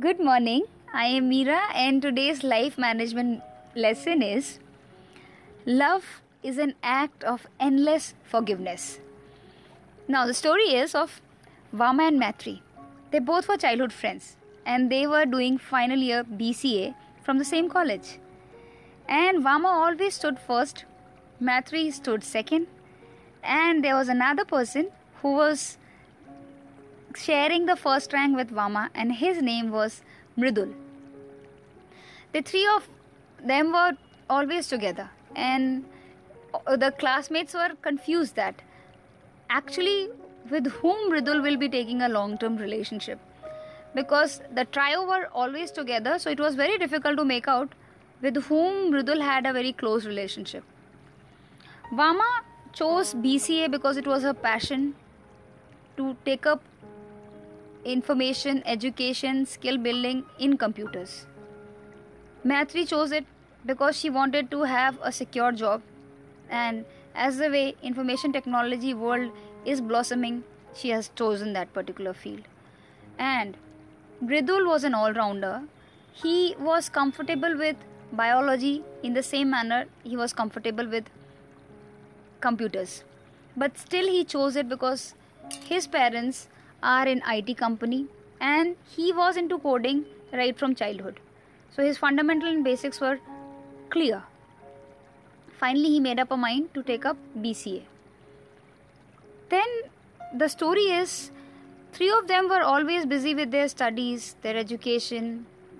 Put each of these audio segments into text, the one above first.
Good morning. I am Meera, and today's life management lesson is Love is an act of endless forgiveness. Now, the story is of Vama and Maitri. They both were childhood friends and they were doing final year BCA from the same college. And Vama always stood first, Maitri stood second, and there was another person who was sharing the first rank with Vama, and his name was Mridul. The three of them were always together, and uh, the classmates were confused that actually with whom Mridul will be taking a long term relationship because the trio were always together, so it was very difficult to make out with whom Mridul had a very close relationship. Vama chose BCA because it was her passion to take up information, education, skill building in computers. Maitri chose it because she wanted to have a secure job. And as the way information technology world is blossoming she has chosen that particular field. And Mridul was an all-rounder. He was comfortable with biology in the same manner he was comfortable with computers. But still he chose it because his parents are in IT company and he was into coding right from childhood. So his fundamental and basics were clear. Finally he made up a mind to take up BCA then the story is three of them were always busy with their studies their education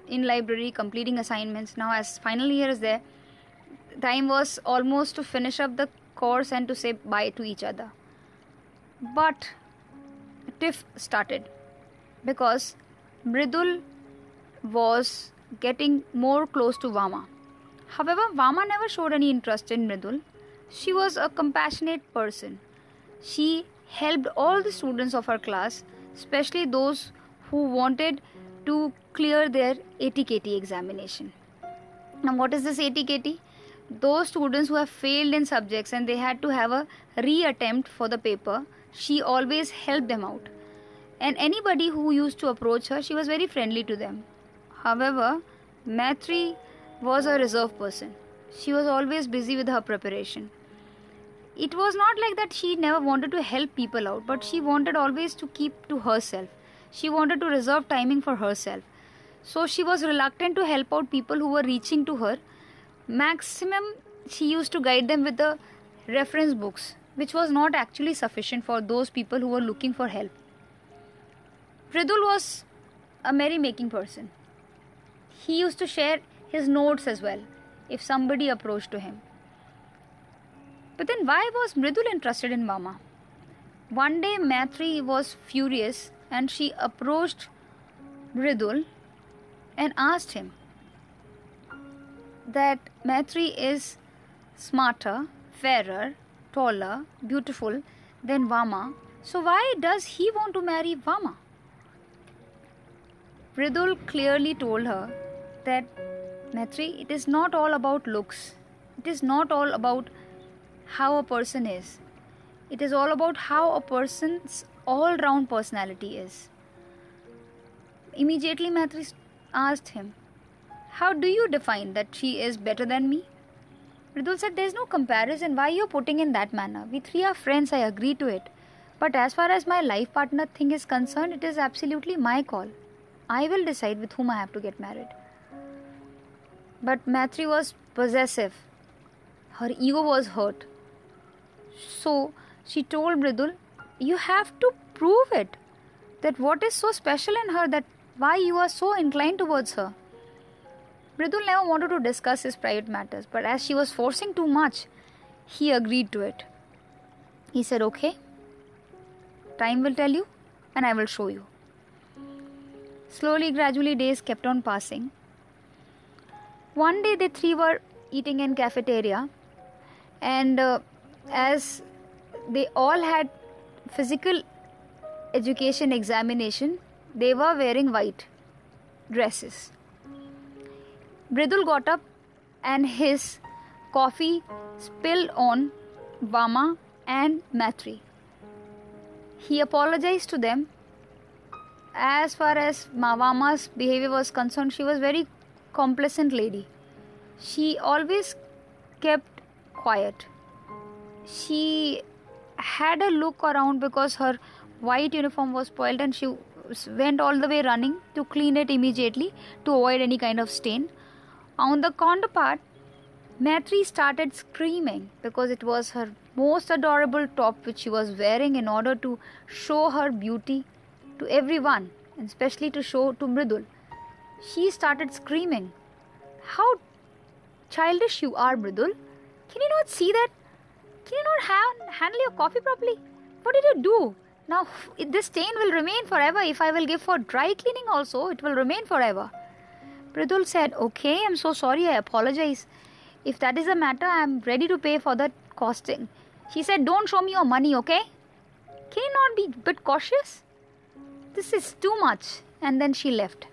in library completing assignments. Now as final year is there time was almost to finish up the course and to say bye to each other. But tiff started because Mridul was getting more close to Vama. However, Vama never showed any interest in Mridul. She was a compassionate person. She helped all the students of her class, especially those who wanted to clear their ATKT examination. Now, what is this ATKT? Those students who have failed in subjects and they had to have a reattempt for the paper, she always helped them out. And anybody who used to approach her, she was very friendly to them. However, Maitri was a reserved person. She was always busy with her preparation. It was not like that she never wanted to help people out, but she wanted always to keep to herself. She wanted to reserve timing for herself. So she was reluctant to help out people who were reaching to her. Maximum, she used to guide them with the reference books, which was not actually sufficient for those people who were looking for help. Mridul was a merry making person. He used to share his notes as well if somebody approached to him. But then why was Mridul interested in Vama? One day Maitri was furious and she approached Mridul and asked him that Maitri is smarter, fairer, taller, beautiful than Vama. So why does he want to marry Vama? Mridul clearly told her that Maitri, it is not all about looks. It is not all about how a person is. It is all about how a person's all round personality is. Immediately, Maitri asked him, How do you define that she is better than me? Mridul said, There is no comparison. Why you're putting in that manner? We three are friends, I agree to it. But as far as my life partner thing is concerned, it is absolutely my call. I will decide with whom I have to get married. But Maitri was possessive. Her ego was hurt. So she told Mridul, You have to prove it. That what is so special in her that why you are so inclined towards her. Mridul never wanted to discuss his private matters, but as she was forcing too much, he agreed to it. He said, Okay, time will tell you, and I will show you. Slowly, gradually, days kept on passing. One day, the three were eating in cafeteria, and uh, as they all had physical education examination, they were wearing white dresses. Mridul got up and his coffee spilled on Vama and Maitri. He apologized to them as far as Vama's behavior was concerned, she was very complacent lady. She always kept quiet. She had a look around because her white uniform was spoiled and she went all the way running to clean it immediately to avoid any kind of stain. On the counterpart, Maitri started screaming because it was her most adorable top which she was wearing in order to show her beauty to everyone, and especially to show to Mridul. She started screaming, How childish you are, Mridul! Can you not see that? Can you not ha- handle your coffee properly? What did you do? Now, this stain will remain forever. If I will give for dry cleaning also, it will remain forever. Mridul said, Okay, I'm so sorry, I apologize. If that is the matter, I'm ready to pay for the costing. She said, Don't show me your money, okay? Can you not be a bit cautious? This is too much. And then she left.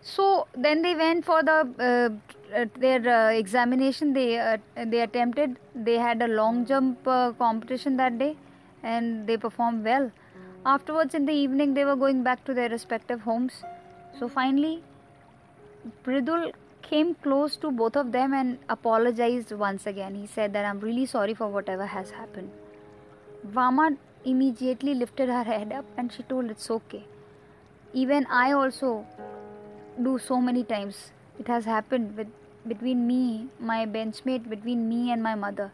So then they went for the uh, uh, their uh, examination. They uh, they attempted. They had a long jump uh, competition that day, and they performed well. Afterwards, in the evening, they were going back to their respective homes. So finally, Mridul came close to both of them and apologized once again. He said that I'm really sorry for whatever has happened. Vama immediately lifted her head up and she told it's okay. Even I also do so many times. It has happened with between me, my benchmate, between me and my mother.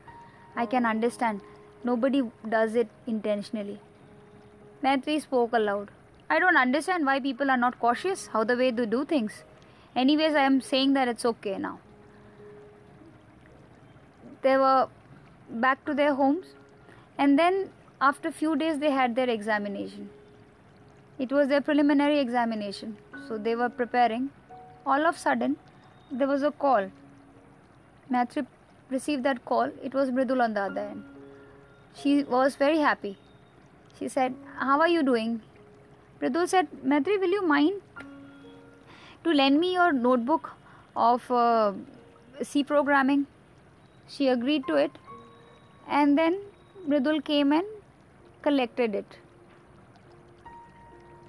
I can understand. Nobody does it intentionally. Maitri spoke aloud. I don't understand why people are not cautious how the way they do things. Anyways, I am saying that it's okay now. They were back to their homes, and then after few days they had their examination. It was their preliminary examination, so they were preparing. All of sudden, there was a call. Maitri received that call. It was Mridul on the other end. She was very happy. She said, How are you doing? Mridul said, Maitri, will you mind to lend me your notebook of uh, C programming? She agreed to it. And then Mridul came and collected it.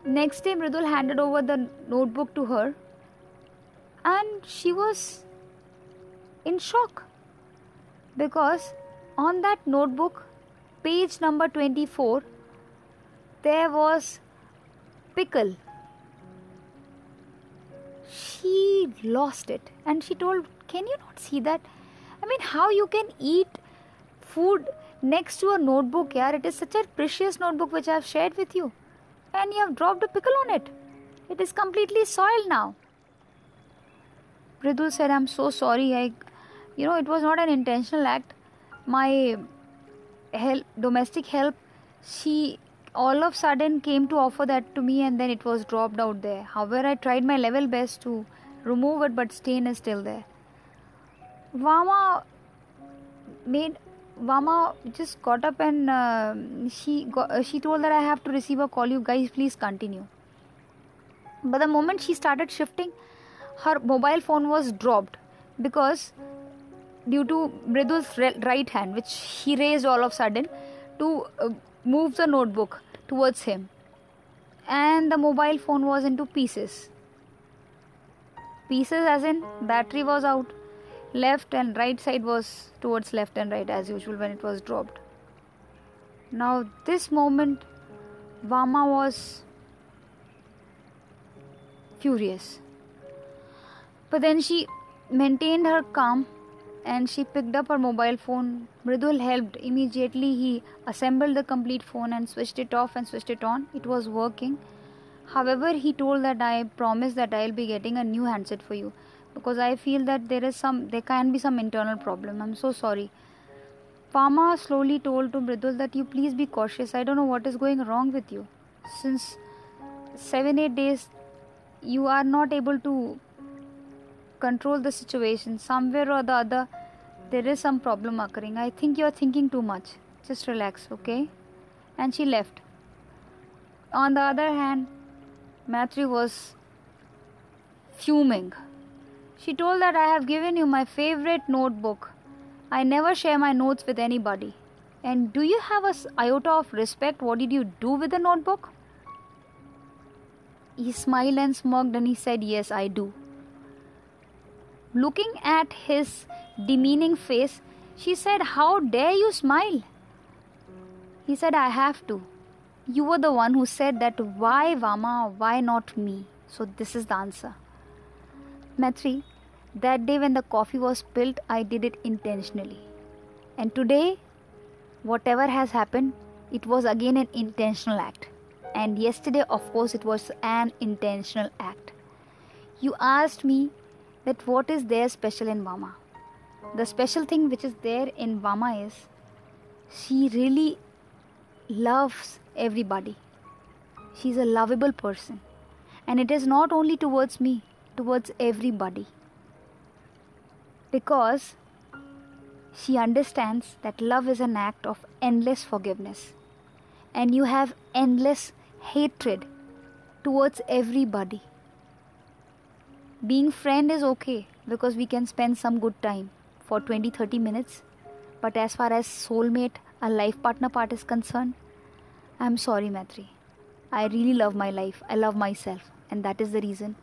Next day, Mridul handed over the notebook to her, and she was in shock because on that notebook, page number 24, there was pickle. She lost it and she told, Can you not see that? I mean, how you can eat food next to a notebook, yeah? It is such a precious notebook which I have shared with you. And you have dropped a pickle on it. It is completely soiled now. Mridul said, I'm so sorry. I, you know, it was not an intentional act. My help, domestic help, she all of sudden came to offer that to me and then it was dropped out there. However, I tried my level best to remove it, but stain is still there. Vama made Vama just got up and uh, she got, uh, she told that I have to receive a call. You guys, please continue. But the moment she started shifting, her mobile phone was dropped because due to Mridul's right hand, which he raised all of a sudden to uh, move the notebook towards him, and the mobile phone was into pieces. Pieces, as in battery was out, left and right side was towards left and right as usual when it was dropped. Now, this moment, Vama was furious. But then she maintained her calm and she picked up her mobile phone. Mridul helped. Immediately, he assembled the complete phone and switched it off and switched it on. It was working. However, he told that I promise that I'll be getting a new handset for you because I feel that there is some, there can be some internal problem. I'm so sorry. Vama slowly told to Mridul that you please be cautious. I don't know what is going wrong with you. Since seven, eight days, you are not able to control the situation. Somewhere or the other, there is some problem occurring. I think you are thinking too much. Just relax, okay? And she left. On the other hand, Maitri was fuming. She told that I have given you my favorite notebook. I never share my notes with anybody. And do you have a iota of respect? What did you do with the notebook? he smiled and smirked and he said, Yes, I do. Looking at his demeaning face, she said, How dare you smile? He said, I have to. You were the one who said that, Why, Vama? Why not me? So, this is the answer. Maitri, that day when the coffee was spilled, I did it intentionally. And today, whatever has happened, it was again an intentional act. And yesterday, of course, it was an intentional act. You asked me that what is there special in Vama? The special thing which is there in Vama is she really loves everybody. She's a lovable person. And it is not only towards me, towards everybody. Because she understands that love is an act of endless forgiveness. And you have endless hatred towards everybody. Being friend is okay because we can spend some good time for 20 30 minutes. But as far as soulmate, a life partner part is concerned, I'm sorry, Maitri. I really love my life. I love myself. And that is the reason.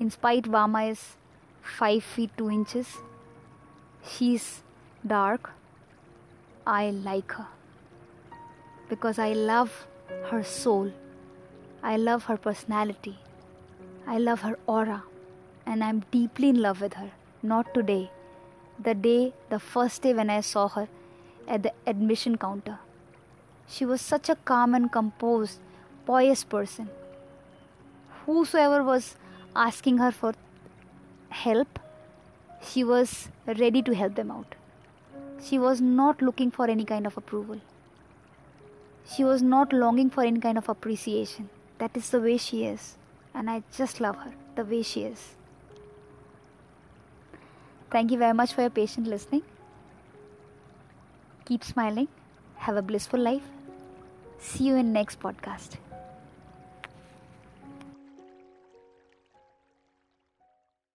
In spite Vama is 5 feet 2 inches, she's dark. I like her. Because I love her soul. I love her personality. I love her aura. And I'm deeply in love with her. Not today. The day, the first day when I saw her at the admission counter. She was such a calm and composed, pious person. Whosoever was asking her for help, she was ready to help them out. She was not looking for any kind of approval. She was not longing for any kind of appreciation. That is the way she is. And I just love her the way she is. Thank you very much for your patient listening. Keep smiling. Have a blissful life. See you in next podcast.